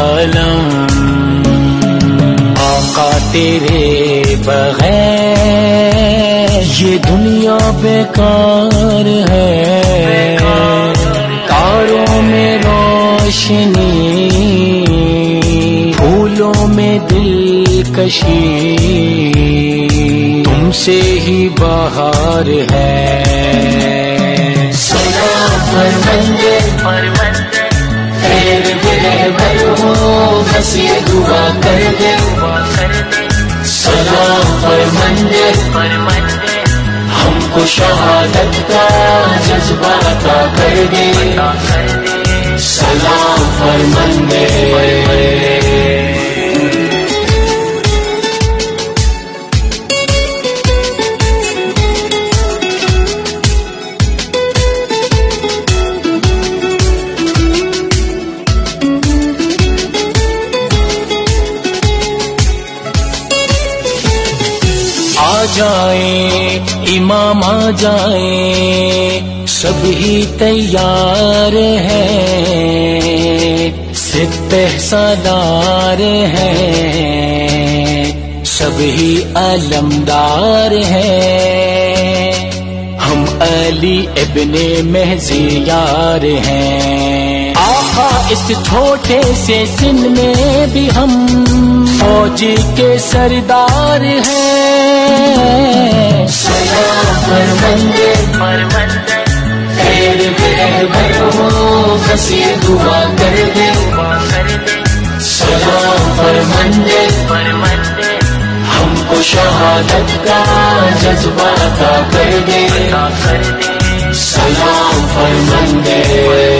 عالم، آقا تیرے بغیر یہ دنیا بیکار ہے۔ تاروں میں روشنی، پھولوں میں دل کشی تم سے ہی باہر ہے۔ سلام فرمندے ہو دعا کر دے سلام فرمندے ہم کو شہادت کا جذبہ عطا کر دے۔ آ جائیں امام آ جائیں سب ہی تیار ہیں سپہ سالار ہیں، سب ہی علمدار ہیں۔ ہم علی ابن مہزیار ہیں۔ آقا اس چھوٹے سے سن میں بھی ہم، فوجی کے سردار ہیں۔ سلام دعا کر دے سلام فرمندے ہم کو شہادت کا جذبہ عطا کر دے سلام فرمندے